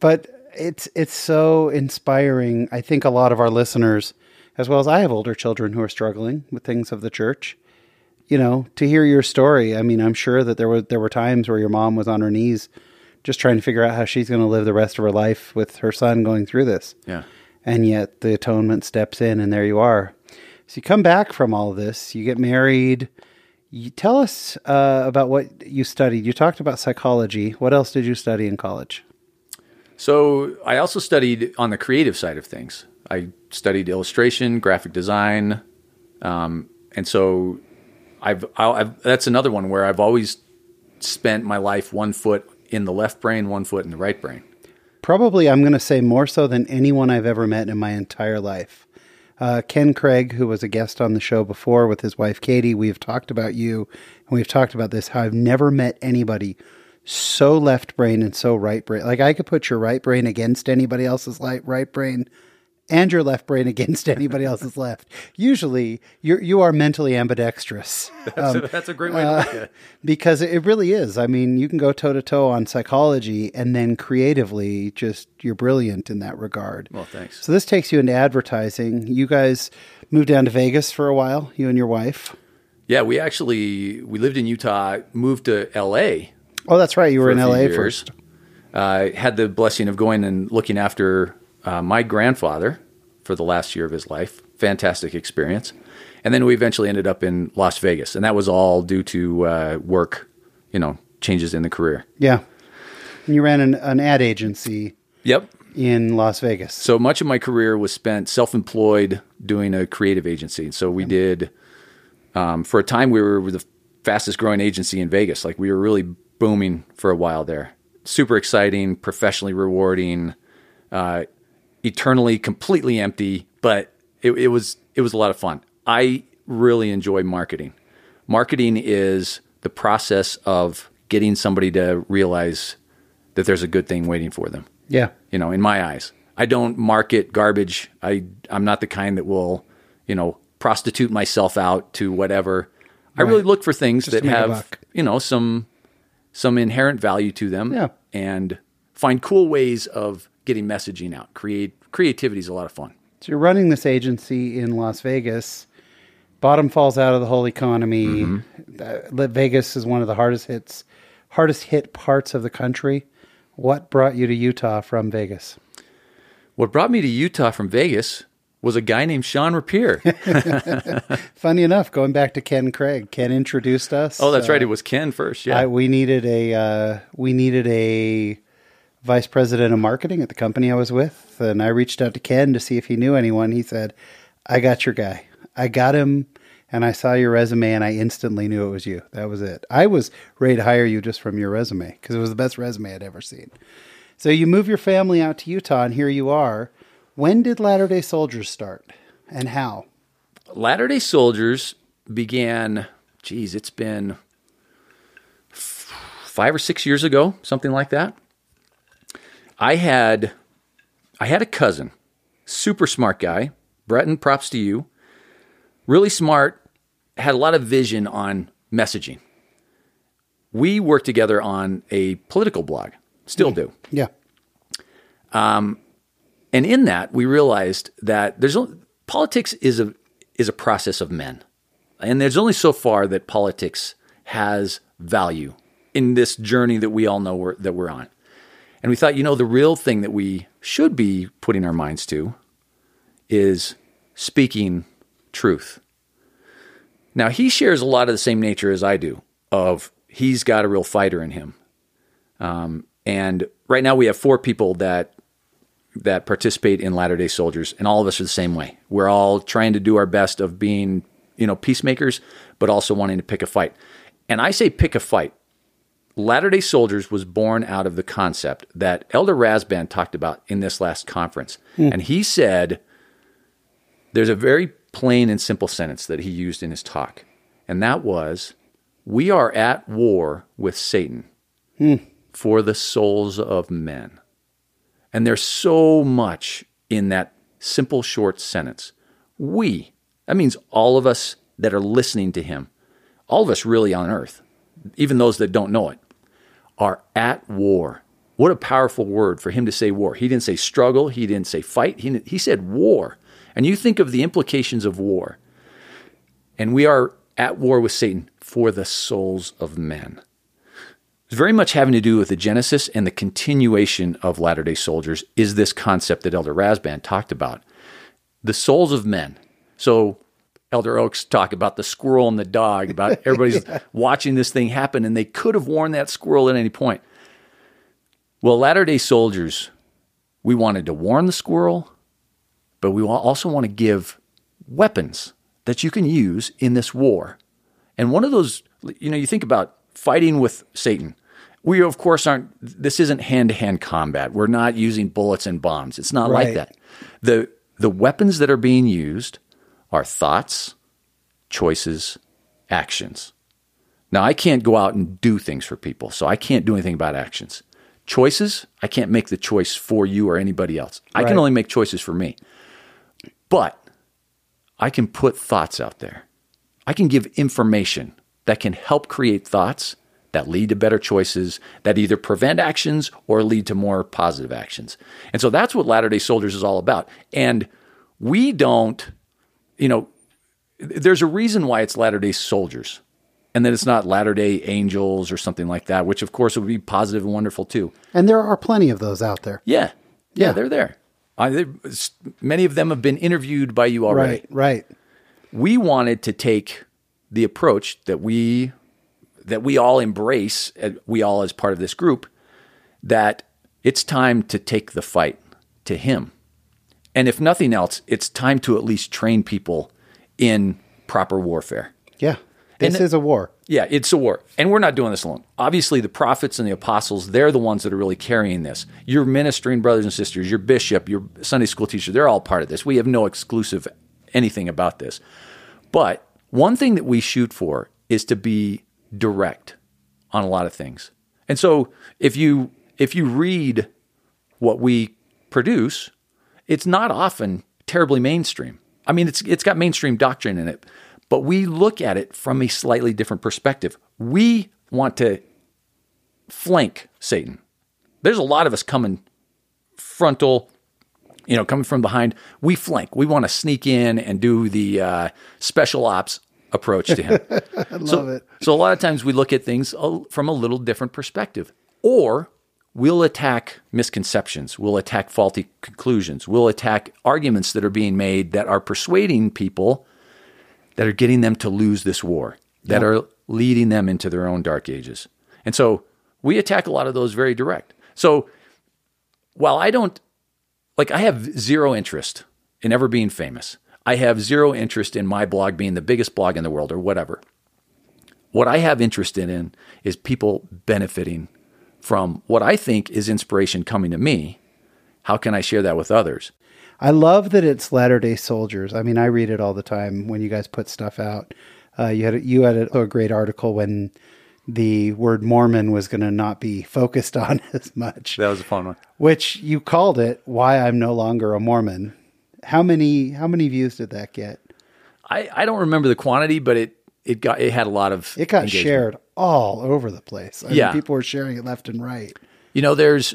but it's it's so inspiring. I think a lot of our listeners, as well as I have older children who are struggling with things of the church. You know, to hear your story. I mean, I'm sure that there were there were times where your mom was on her knees, just trying to figure out how she's going to live the rest of her life with her son going through this. Yeah. And yet the atonement steps in, and there you are. So you come back from all of this. You get married. You tell us uh, about what you studied. You talked about psychology. What else did you study in college? So I also studied on the creative side of things. I studied illustration, graphic design, um, and so I've, I've that's another one where I've always spent my life one foot in the left brain, one foot in the right brain. Probably, I'm going to say more so than anyone I've ever met in my entire life. Uh, Ken Craig, who was a guest on the show before with his wife Katie, we've talked about you and we've talked about this how I've never met anybody so left brain and so right brain. Like I could put your right brain against anybody else's light, right brain and your left brain against anybody else's left. Usually, you you are mentally ambidextrous. Um, that's a great way to look at it. because it really is. I mean, you can go toe to toe on psychology, and then creatively, just you're brilliant in that regard. Well, thanks. So this takes you into advertising. You guys moved down to Vegas for a while. You and your wife. Yeah, we actually we lived in Utah, moved to L.A. Oh, that's right. You were in LA years. first. Uh, had the blessing of going and looking after uh, my grandfather for the last year of his life. Fantastic experience. And then we eventually ended up in Las Vegas, and that was all due to uh, work, you know, changes in the career. Yeah. And you ran an, an ad agency Yep. in Las Vegas. So much of my career was spent self-employed doing a creative agency. So we did, um, for a time, we were the fastest growing agency in Vegas. Like we were really booming for a while there. Super exciting, professionally rewarding, uh, eternally completely empty, but it, it was it was a lot of fun. I really enjoy marketing. Marketing is the process of getting somebody to realize that there's a good thing waiting for them. Yeah. You know, in my eyes, I don't market garbage. I I'm not the kind that will, you know, prostitute myself out to whatever. I really look for things that make a have, you know, some some inherent value to them Yeah. and find cool ways of getting messaging out. Create creativity is a lot of fun. So you're running this agency in Las Vegas. Bottom falls out of the whole economy. Mm-hmm. Uh, Vegas is one of the hardest hits, hardest hit parts of the country. What brought you to Utah from Vegas? What brought me to Utah from Vegas was a guy named Sean Rapier. Funny enough, going back to Ken Craig, Ken introduced us. oh, that's Uh, right. It was Ken first. Yeah. I, we needed a uh, we needed a vice president of marketing at the company I was with, and I reached out to Ken to see if he knew anyone. He said, "I got your guy. I got him." And I saw your resume, and I instantly knew it was you. That was it. I was ready to hire you just from your resume because it was the best resume I'd ever seen. So you move your family out to Utah, and here you are. When did Latter Day Soldiers start, and how? Latter day Soldiers began, geez, it's been five or six years ago, something like that. I had, I had a cousin, super smart guy. Breton, props to you. Really smart, had a lot of vision on messaging. We worked together on a political blog, still do. Yeah, Um, And in that, we realized that there's only, politics is a is a process of men, and there's only so far that politics has value in this journey that we all know we're, that we're on. And we thought, you know, the real thing that we should be putting our minds to is speaking truth. Now, he shares a lot of the same nature as I do. Of he's got a real fighter in him, um, and right now we have four people that that participate in Latter Day Soldiers, and all of us are the same way. We're all trying to do our best of being, you know, peacemakers, but also wanting to pick a fight. And I say pick a fight. Latter Day Soldiers was born out of the concept that Elder Rasband talked about in this last conference, hmm. and he said there's a very plain and simple sentence that he used in his talk, and that was, "We are at war with Satan hmm. for the souls of men." And there's so much in that simple, short sentence. We, that means all of us that are listening to him, all of us really on earth, even those that don't know it, are at war. What a powerful word for him to say war. He didn't say struggle, he didn't say fight, he, he said war. And you think of the implications of war. And we are at war with Satan for the souls of men. It's very much having to do with the genesis and the continuation of Latter day Soldiers is this concept that Elder Rasband talked about the souls of men. So, Elder Oaks talk about the squirrel and the dog, about everybody's watching this thing happen, and they could have warned that squirrel at any point. Well, Latter day Soldiers, we wanted to warn the squirrel, but we also want to give weapons that you can use in this war. And one of those, you know, you think about fighting with Satan. We, of course, aren't, this isn't hand to hand combat. We're not using bullets and bombs. It's not Right. like that. The, the weapons that are being used are thoughts, choices, actions. Now, I can't go out and do things for people, so I can't do anything about actions. Choices, I can't make the choice for you or anybody else. I can only make choices for me. But I can put thoughts out there. I can give information that can help create thoughts that lead to better choices that either prevent actions or lead to more positive actions. And so that's what Latter day Soldiers is all about. And we don't, you know, there's a reason why it's Latter day Soldiers and that it's not Latter day Angels or something like that, which of course would be positive and wonderful too. and there are plenty of those out there. Yeah. Yeah, Yeah. they're there. I, they, many of them have been interviewed by you already Right, right. we wanted to take the approach that we that we all embrace uh, we all as part of this group that it's time to take the fight to him and if nothing else it's time to at least train people in proper warfare Yeah, this And- is a war. yeah, it's a war. And we're not doing this alone. Obviously, the prophets and the apostles, they're the ones that are really carrying this. Your ministering brothers and sisters, your bishop, your Sunday school teacher, they're all part of this. We have no exclusive anything about this. But one thing that we shoot for is to be direct on a lot of things. And so if you if you read what we produce, it's not often terribly mainstream. I mean, it's it's got mainstream doctrine in it, but we look at it from a slightly different perspective. We want to flank Satan. There's a lot of us coming frontal, you know, coming from behind. We flank. We want to sneak in and do the uh, special ops approach to him. I love so, it. So a lot of times we look at things from a little different perspective, or we'll attack misconceptions, we'll attack faulty conclusions, we'll attack arguments that are being made that are persuading people that are getting them to lose this war, that are leading them into their own dark ages. And so we attack a lot of those very direct. So while I don't like I have zero interest in ever being famous. I have zero interest in my blog being the biggest blog in the world or whatever. What I have interest in is people benefiting from what I think is inspiration coming to me. How can I share that with others? I love that it's Latter Day Soldiers. I mean, I read it all the time when you guys put stuff out. Uh, you had a, you had a, a great article when the word Mormon was going to not be focused on as much, That was a fun one. which you called it "Why I'm No Longer a Mormon." How many how many views did that get? I, I don't remember the quantity, but it it got it had a lot of It got engagement. shared all over the place. I mean, Yeah. people were sharing it left and right. You know, there's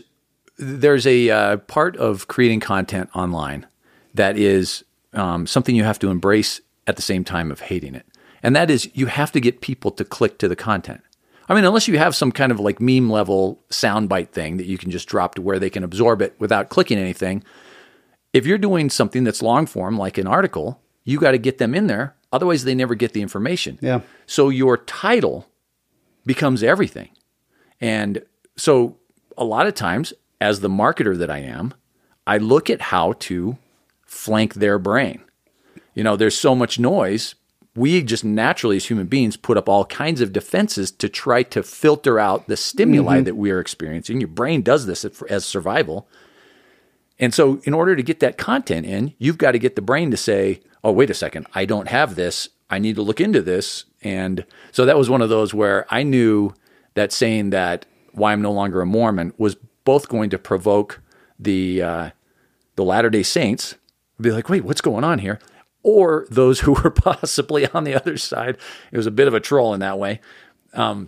there's a uh, part of creating content online that is um, something you have to embrace at the same time of hating it, and that is you have to get people to click to the content. I mean, unless you have some kind of like meme level soundbite thing that you can just drop to where they can absorb it without clicking anything. If you're doing something that's long form, like an article, you got to get them in there. Otherwise, they never get the information. Yeah. So your title becomes everything. And so a lot of times, as the marketer that I am, I look at how to flank their brain. You know, there's so much noise. We just naturally, as human beings, put up all kinds of defenses to try to filter out the stimuli mm-hmm. that we are experiencing. Your brain does this as survival. And so, in order to get that content in, you've got to get the brain to say, oh, wait a second, I don't have this. I need to look into this. And so that was one of those where I knew that saying that why I'm no longer a Mormon was both going to provoke the, uh, the Latter day Saints, be like, wait, what's going on here? Or those who were possibly on the other side. It was a bit of a troll in that way. To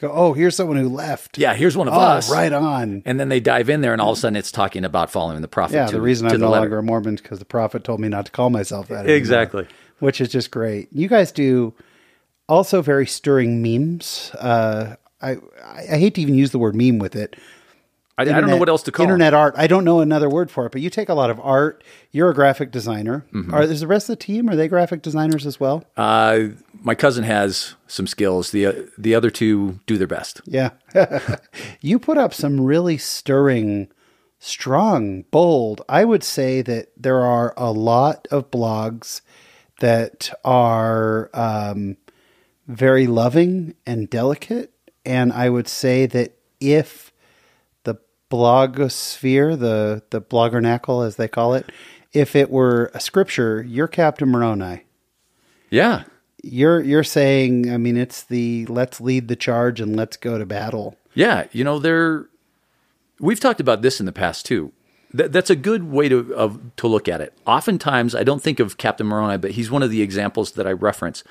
go, oh, here's someone who left. Yeah, here's one of Oh, us. right on. And then they dive in there, and all of a sudden it's talking about following the prophet. Yeah, to, the reason I'm the no letter. longer a Mormon because the prophet told me not to call myself that. anymore, Exactly. which is just great. You guys do also very stirring memes. Uh, I I hate to even use the word meme with it. I, I don't know what else to call internet art. I don't know another word for it, but you take a lot of art. You're a graphic designer. Mm-hmm. Are is the rest of the team? Are they graphic designers as well? Uh, my cousin has some skills. The the other two do their best. Yeah. you put up some really stirring, strong, bold. I would say that there are a lot of blogs that are um, very loving and delicate. And I would say that if the blogosphere, the, the bloggernacle, as they call it, if it were a scripture, you're Captain Moroni Yeah, you're you're saying i mean it's the let's lead the charge and let's go to battle yeah. You know, they're. We've talked about this in the past too. That, that's a good way to of, to look at it. Oftentimes, I don't think of Captain Moroni, but he's one of the examples that I reference.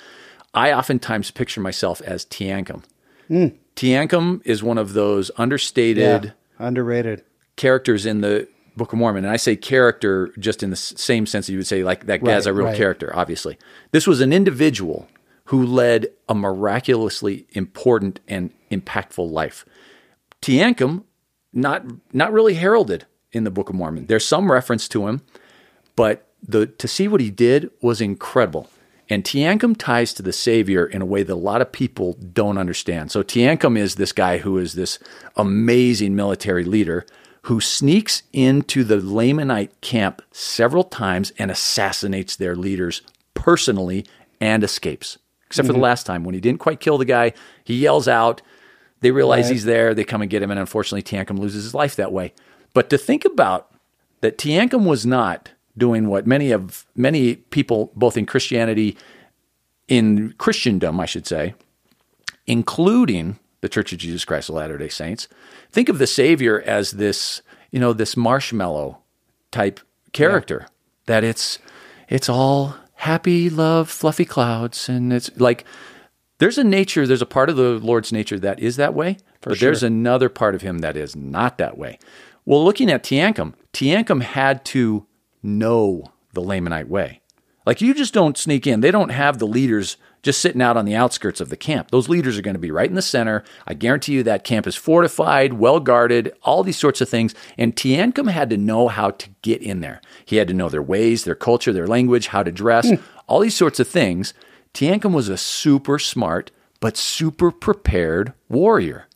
I oftentimes picture myself as Teancum. Hmm. Teancum is one of those understated. underrated characters in the Book of Mormon, and I say character just in the same sense that you would say like that guy's a real right. character. Obviously, this was an individual who led a miraculously important and impactful life. Teancum, not not really heralded in the Book of Mormon. There's some reference to him, but the to see what he did was incredible. And Teancum ties to the Savior in a way that a lot of people don't understand. So Teancum is this guy who is this amazing military leader who sneaks into the Lamanite camp several times and assassinates their leaders personally and escapes. Except for the mm-hmm. last time when he didn't quite kill the guy, he yells out. They realize he's there. They come and get him, and unfortunately, Teancum loses his life that way. But to think about that, Teancum was not doing what many of many people, both in Christianity, in Christendom, I should say, including the Church of Jesus Christ of Latter Day Saints, think of the Savior as this, you know, this marshmallow type character. Yeah. That it's it's all happy, love, fluffy clouds, and it's like there's a nature, there's a part of the Lord's nature that is that way, For but sure. there's another part of him that is not that way. Well, looking at Teancum, Teancum had to know the Lamanite way. Like you just don't sneak in. They don't have the leaders just sitting out on the outskirts of the camp. Those leaders are going to be right in the center. I guarantee you that camp is fortified, well guarded, all these sorts of things. And Teancum had to know how to get in there. He had to know their ways, their culture, their language, how to dress, mm. all these sorts of things. Teancum was a super smart but super prepared warrior.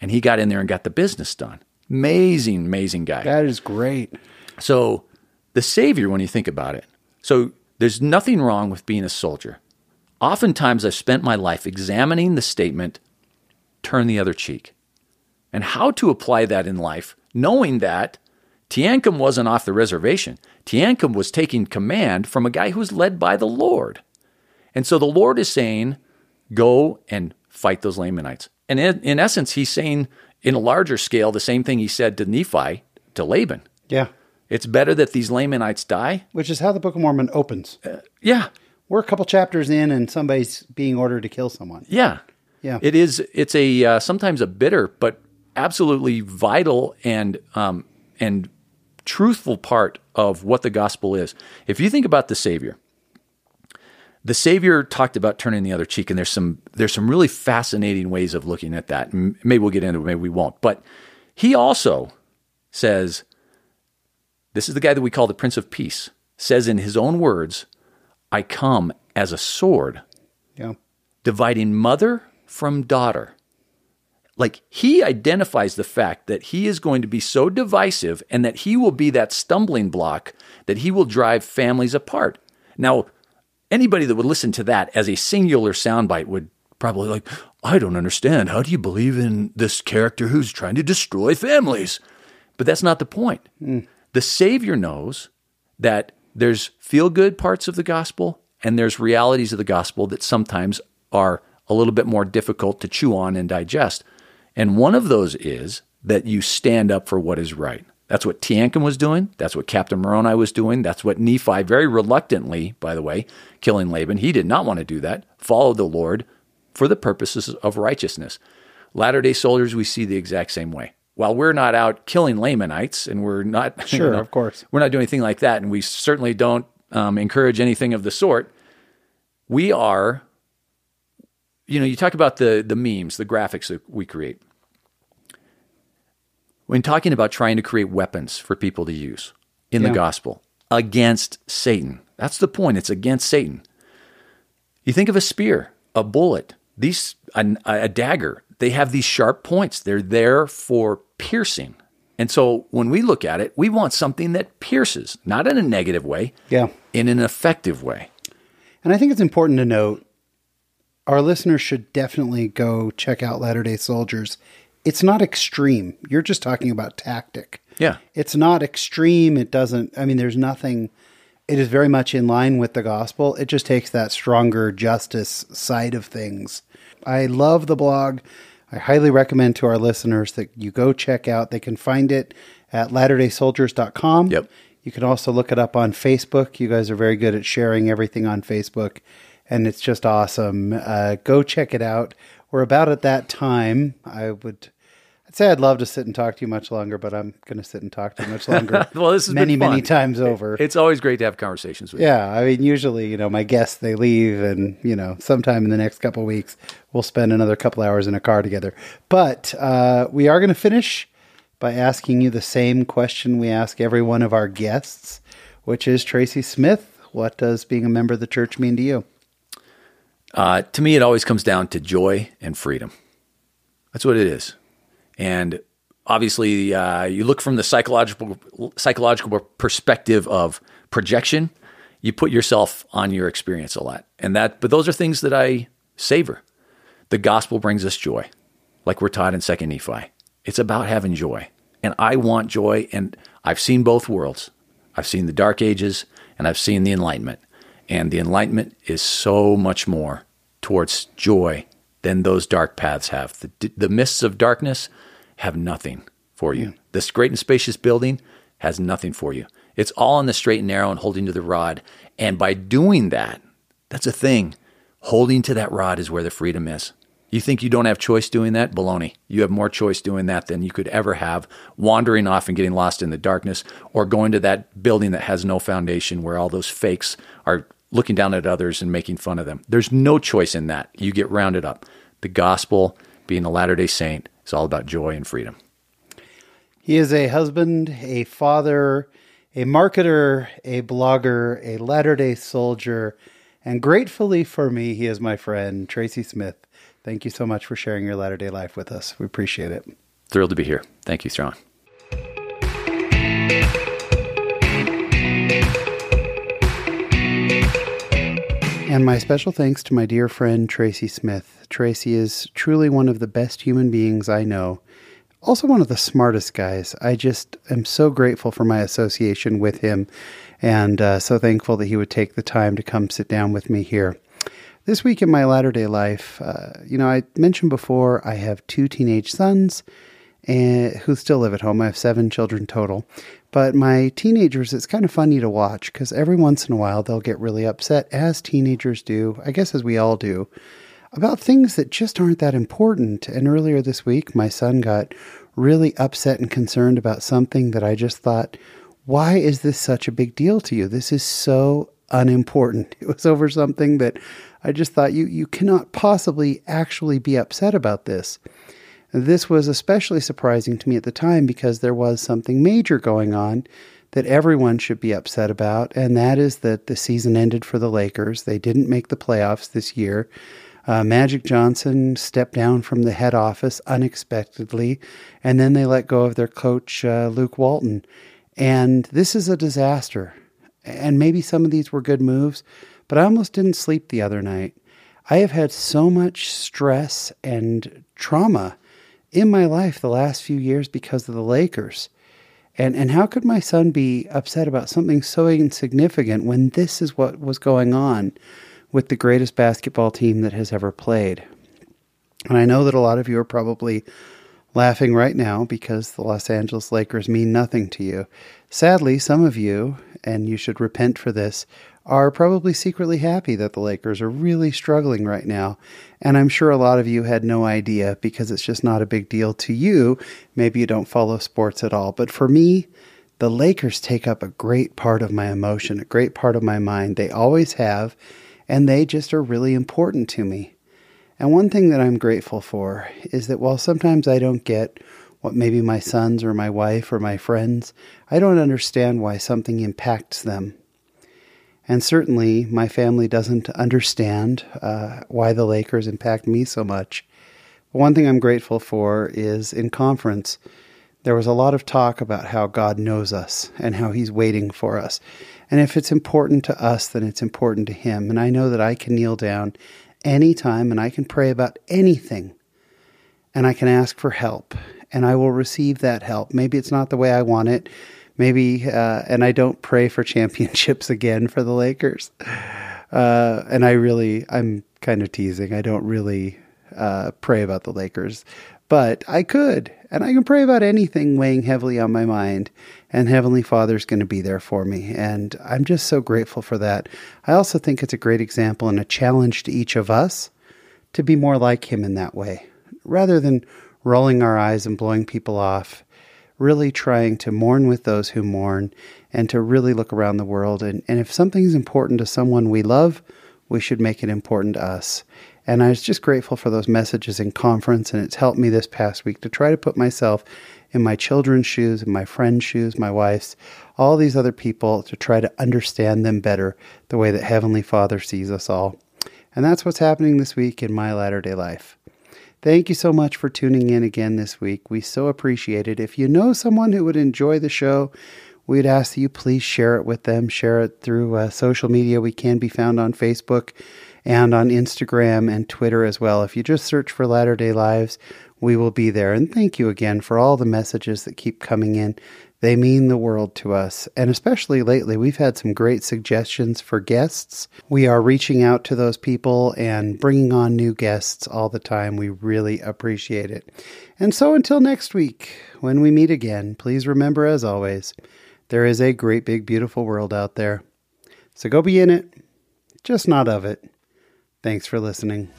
And he got in there and got the business done. Amazing, amazing guy. That is great. So, the Savior, when you think about it, so there's nothing wrong with being a soldier. Oftentimes, I've spent my life examining the statement, turn the other cheek, and how to apply that in life, knowing that Teancum wasn't off the reservation. Teancum was taking command from a guy who was led by the Lord. And so the Lord is saying, go and fight those Lamanites. And in, in essence, he's saying in a larger scale the same thing he said to Nephi, to Laban. Yeah. It's better that these Lamanites die. Which is how the Book of Mormon opens. Uh, yeah. We're a couple chapters in and somebody's being ordered to kill someone. Yeah. Yeah. It is, it's a, uh, sometimes a bitter, but absolutely vital and, um, and truthful part of what the gospel is. If you think about the Savior, the Savior talked about turning the other cheek, and there's some there's some really fascinating ways of looking at that. maybe we'll get into it, maybe we won't. But he also says, this is the guy that we call the Prince of Peace, says in his own words, I come as a sword, yeah. dividing mother from daughter. Like he identifies the fact that he is going to be so divisive and that he will be that stumbling block that he will drive families apart. Now, anybody that would listen to that as a singular soundbite would probably like, I don't understand. How do you believe in this character who's trying to destroy families? But that's not the point. Mm. The Savior knows that there's feel good parts of the gospel and there's realities of the gospel that sometimes are a little bit more difficult to chew on and digest. And one of those is that you stand up for what is right. That's what Teancum was doing. That's what Captain Moroni was doing. That's what Nephi, very reluctantly, by the way, killing Laban. He did not want to do that. Followed the Lord for the purposes of righteousness. Latter day soldiers, we see the exact same way. While we're not out killing Lamanites, and we're not, sure, you know, of course, we're not doing anything like that, and we certainly don't um, encourage anything of the sort. We are, you know, you talk about the the memes, the graphics that we create when talking about trying to create weapons for people to use in yeah. the gospel against Satan. That's the point. It's against Satan. You think of a spear, a bullet, these a, a dagger. They have these sharp points. They're there for piercing. And so when we look at it, we want something that pierces, not in a negative way, yeah, in an effective way. And I think it's important to note our listeners should definitely go check out Latter day Soldiers it's not extreme. You're just talking about tactic. Yeah. It's not extreme. It doesn't, I mean, there's nothing, it is very much in line with the gospel. It just takes that stronger justice side of things. I love the blog. I highly recommend to our listeners that you go check out. They can find it at latterdaysoldiers.com. Yep. You can also look it up on Facebook. You guys are very good at sharing everything on Facebook, and it's just awesome. Uh, go check it out we're about at that time. I would I'd say I'd love to sit and talk to you much longer, but I'm going to sit and talk to you much longer. well, this is many, many times over. It's always great to have conversations with yeah, you. Yeah, I mean, usually, you know, my guests they leave, and you know, sometime in the next couple weeks, we'll spend another couple hours in a car together. But uh, we are going to finish by asking you the same question we ask every one of our guests, which is Tracy Smith. What does being a member of the church mean to you? Uh, to me, it always comes down to joy and freedom. That's what it is. And obviously, uh, you look from the psychological psychological perspective of projection. You put yourself on your experience a lot, and that. But those are things that I savor. The gospel brings us joy, like we're taught in Second Nephi. It's about having joy, and I want joy. And I've seen both worlds. I've seen the Dark Ages and I've seen the Enlightenment. And the Enlightenment is so much more towards joy than those dark paths have. The, the mists of darkness have nothing for you. This great and spacious building has nothing for you. It's all on the straight and narrow and holding to the rod. And by doing that, that's a thing. Holding to that rod is where the freedom is. You think you don't have choice doing that? Baloney. You have more choice doing that than you could ever have, wandering off and getting lost in the darkness, or going to that building that has no foundation where all those fakes are looking down at others and making fun of them. There's no choice in that. You get rounded up. The gospel, being a Latter day Saint, is all about joy and freedom. He is a husband, a father, a marketer, a blogger, a Latter day soldier, and gratefully for me, he is my friend, Tracy Smith. Thank you so much for sharing your Latter day life with us. We appreciate it. Thrilled to be here. Thank you, Thrawn. And my special thanks to my dear friend Tracy Smith. Tracy is truly one of the best human beings I know. Also, one of the smartest guys. I just am so grateful for my association with him and uh, so thankful that he would take the time to come sit down with me here. This week in my latter day life, uh, you know, I mentioned before I have two teenage sons and, who still live at home. I have seven children total. But my teenagers, it's kind of funny to watch because every once in a while they'll get really upset, as teenagers do, I guess as we all do, about things that just aren't that important. And earlier this week, my son got really upset and concerned about something that I just thought, why is this such a big deal to you? This is so unimportant. It was over something that I just thought you you cannot possibly actually be upset about this. This was especially surprising to me at the time because there was something major going on that everyone should be upset about, and that is that the season ended for the Lakers. They didn't make the playoffs this year. Uh, Magic Johnson stepped down from the head office unexpectedly, and then they let go of their coach, uh, Luke Walton. And this is a disaster. And maybe some of these were good moves, but I almost didn't sleep the other night. I have had so much stress and trauma in my life the last few years because of the Lakers. And and how could my son be upset about something so insignificant when this is what was going on with the greatest basketball team that has ever played? And I know that a lot of you are probably laughing right now because the Los Angeles Lakers mean nothing to you. Sadly, some of you, and you should repent for this, are probably secretly happy that the Lakers are really struggling right now. And I'm sure a lot of you had no idea because it's just not a big deal to you. Maybe you don't follow sports at all. But for me, the Lakers take up a great part of my emotion, a great part of my mind. They always have, and they just are really important to me. And one thing that I'm grateful for is that while sometimes I don't get what maybe my sons or my wife or my friends, I don't understand why something impacts them and certainly, my family doesn't understand uh, why the Lakers impact me so much. But one thing I'm grateful for is in conference, there was a lot of talk about how God knows us and how He's waiting for us. And if it's important to us, then it's important to Him. And I know that I can kneel down anytime and I can pray about anything and I can ask for help and I will receive that help. Maybe it's not the way I want it maybe, uh, and I don't pray for championships again for the Lakers. Uh, and I really, I'm kind of teasing. I don't really uh, pray about the Lakers, but I could, and I can pray about anything weighing heavily on my mind. And Heavenly Father's going to be there for me, and I'm just so grateful for that. I also think it's a great example and a challenge to each of us to be more like Him in that way, rather than rolling our eyes and blowing people off really trying to mourn with those who mourn and to really look around the world. And, and if something's important to someone we love, we should make it important to us. And I was just grateful for those messages in conference, and it's helped me this past week to try to put myself in my children's shoes, in my friend's shoes, my wife's, all these other people to try to understand them better the way that Heavenly Father sees us all. And that's what's happening this week in my latter day life. Thank you so much for tuning in again this week. We so appreciate it. If you know someone who would enjoy the show, we'd ask that you please share it with them. Share it through uh, social media. We can be found on Facebook and on Instagram and Twitter as well. If you just search for Latter day Lives, we will be there. And thank you again for all the messages that keep coming in. They mean the world to us. And especially lately, we've had some great suggestions for guests. We are reaching out to those people and bringing on new guests all the time. We really appreciate it. And so until next week, when we meet again, please remember, as always, there is a great, big, beautiful world out there. So go be in it, just not of it. Thanks for listening.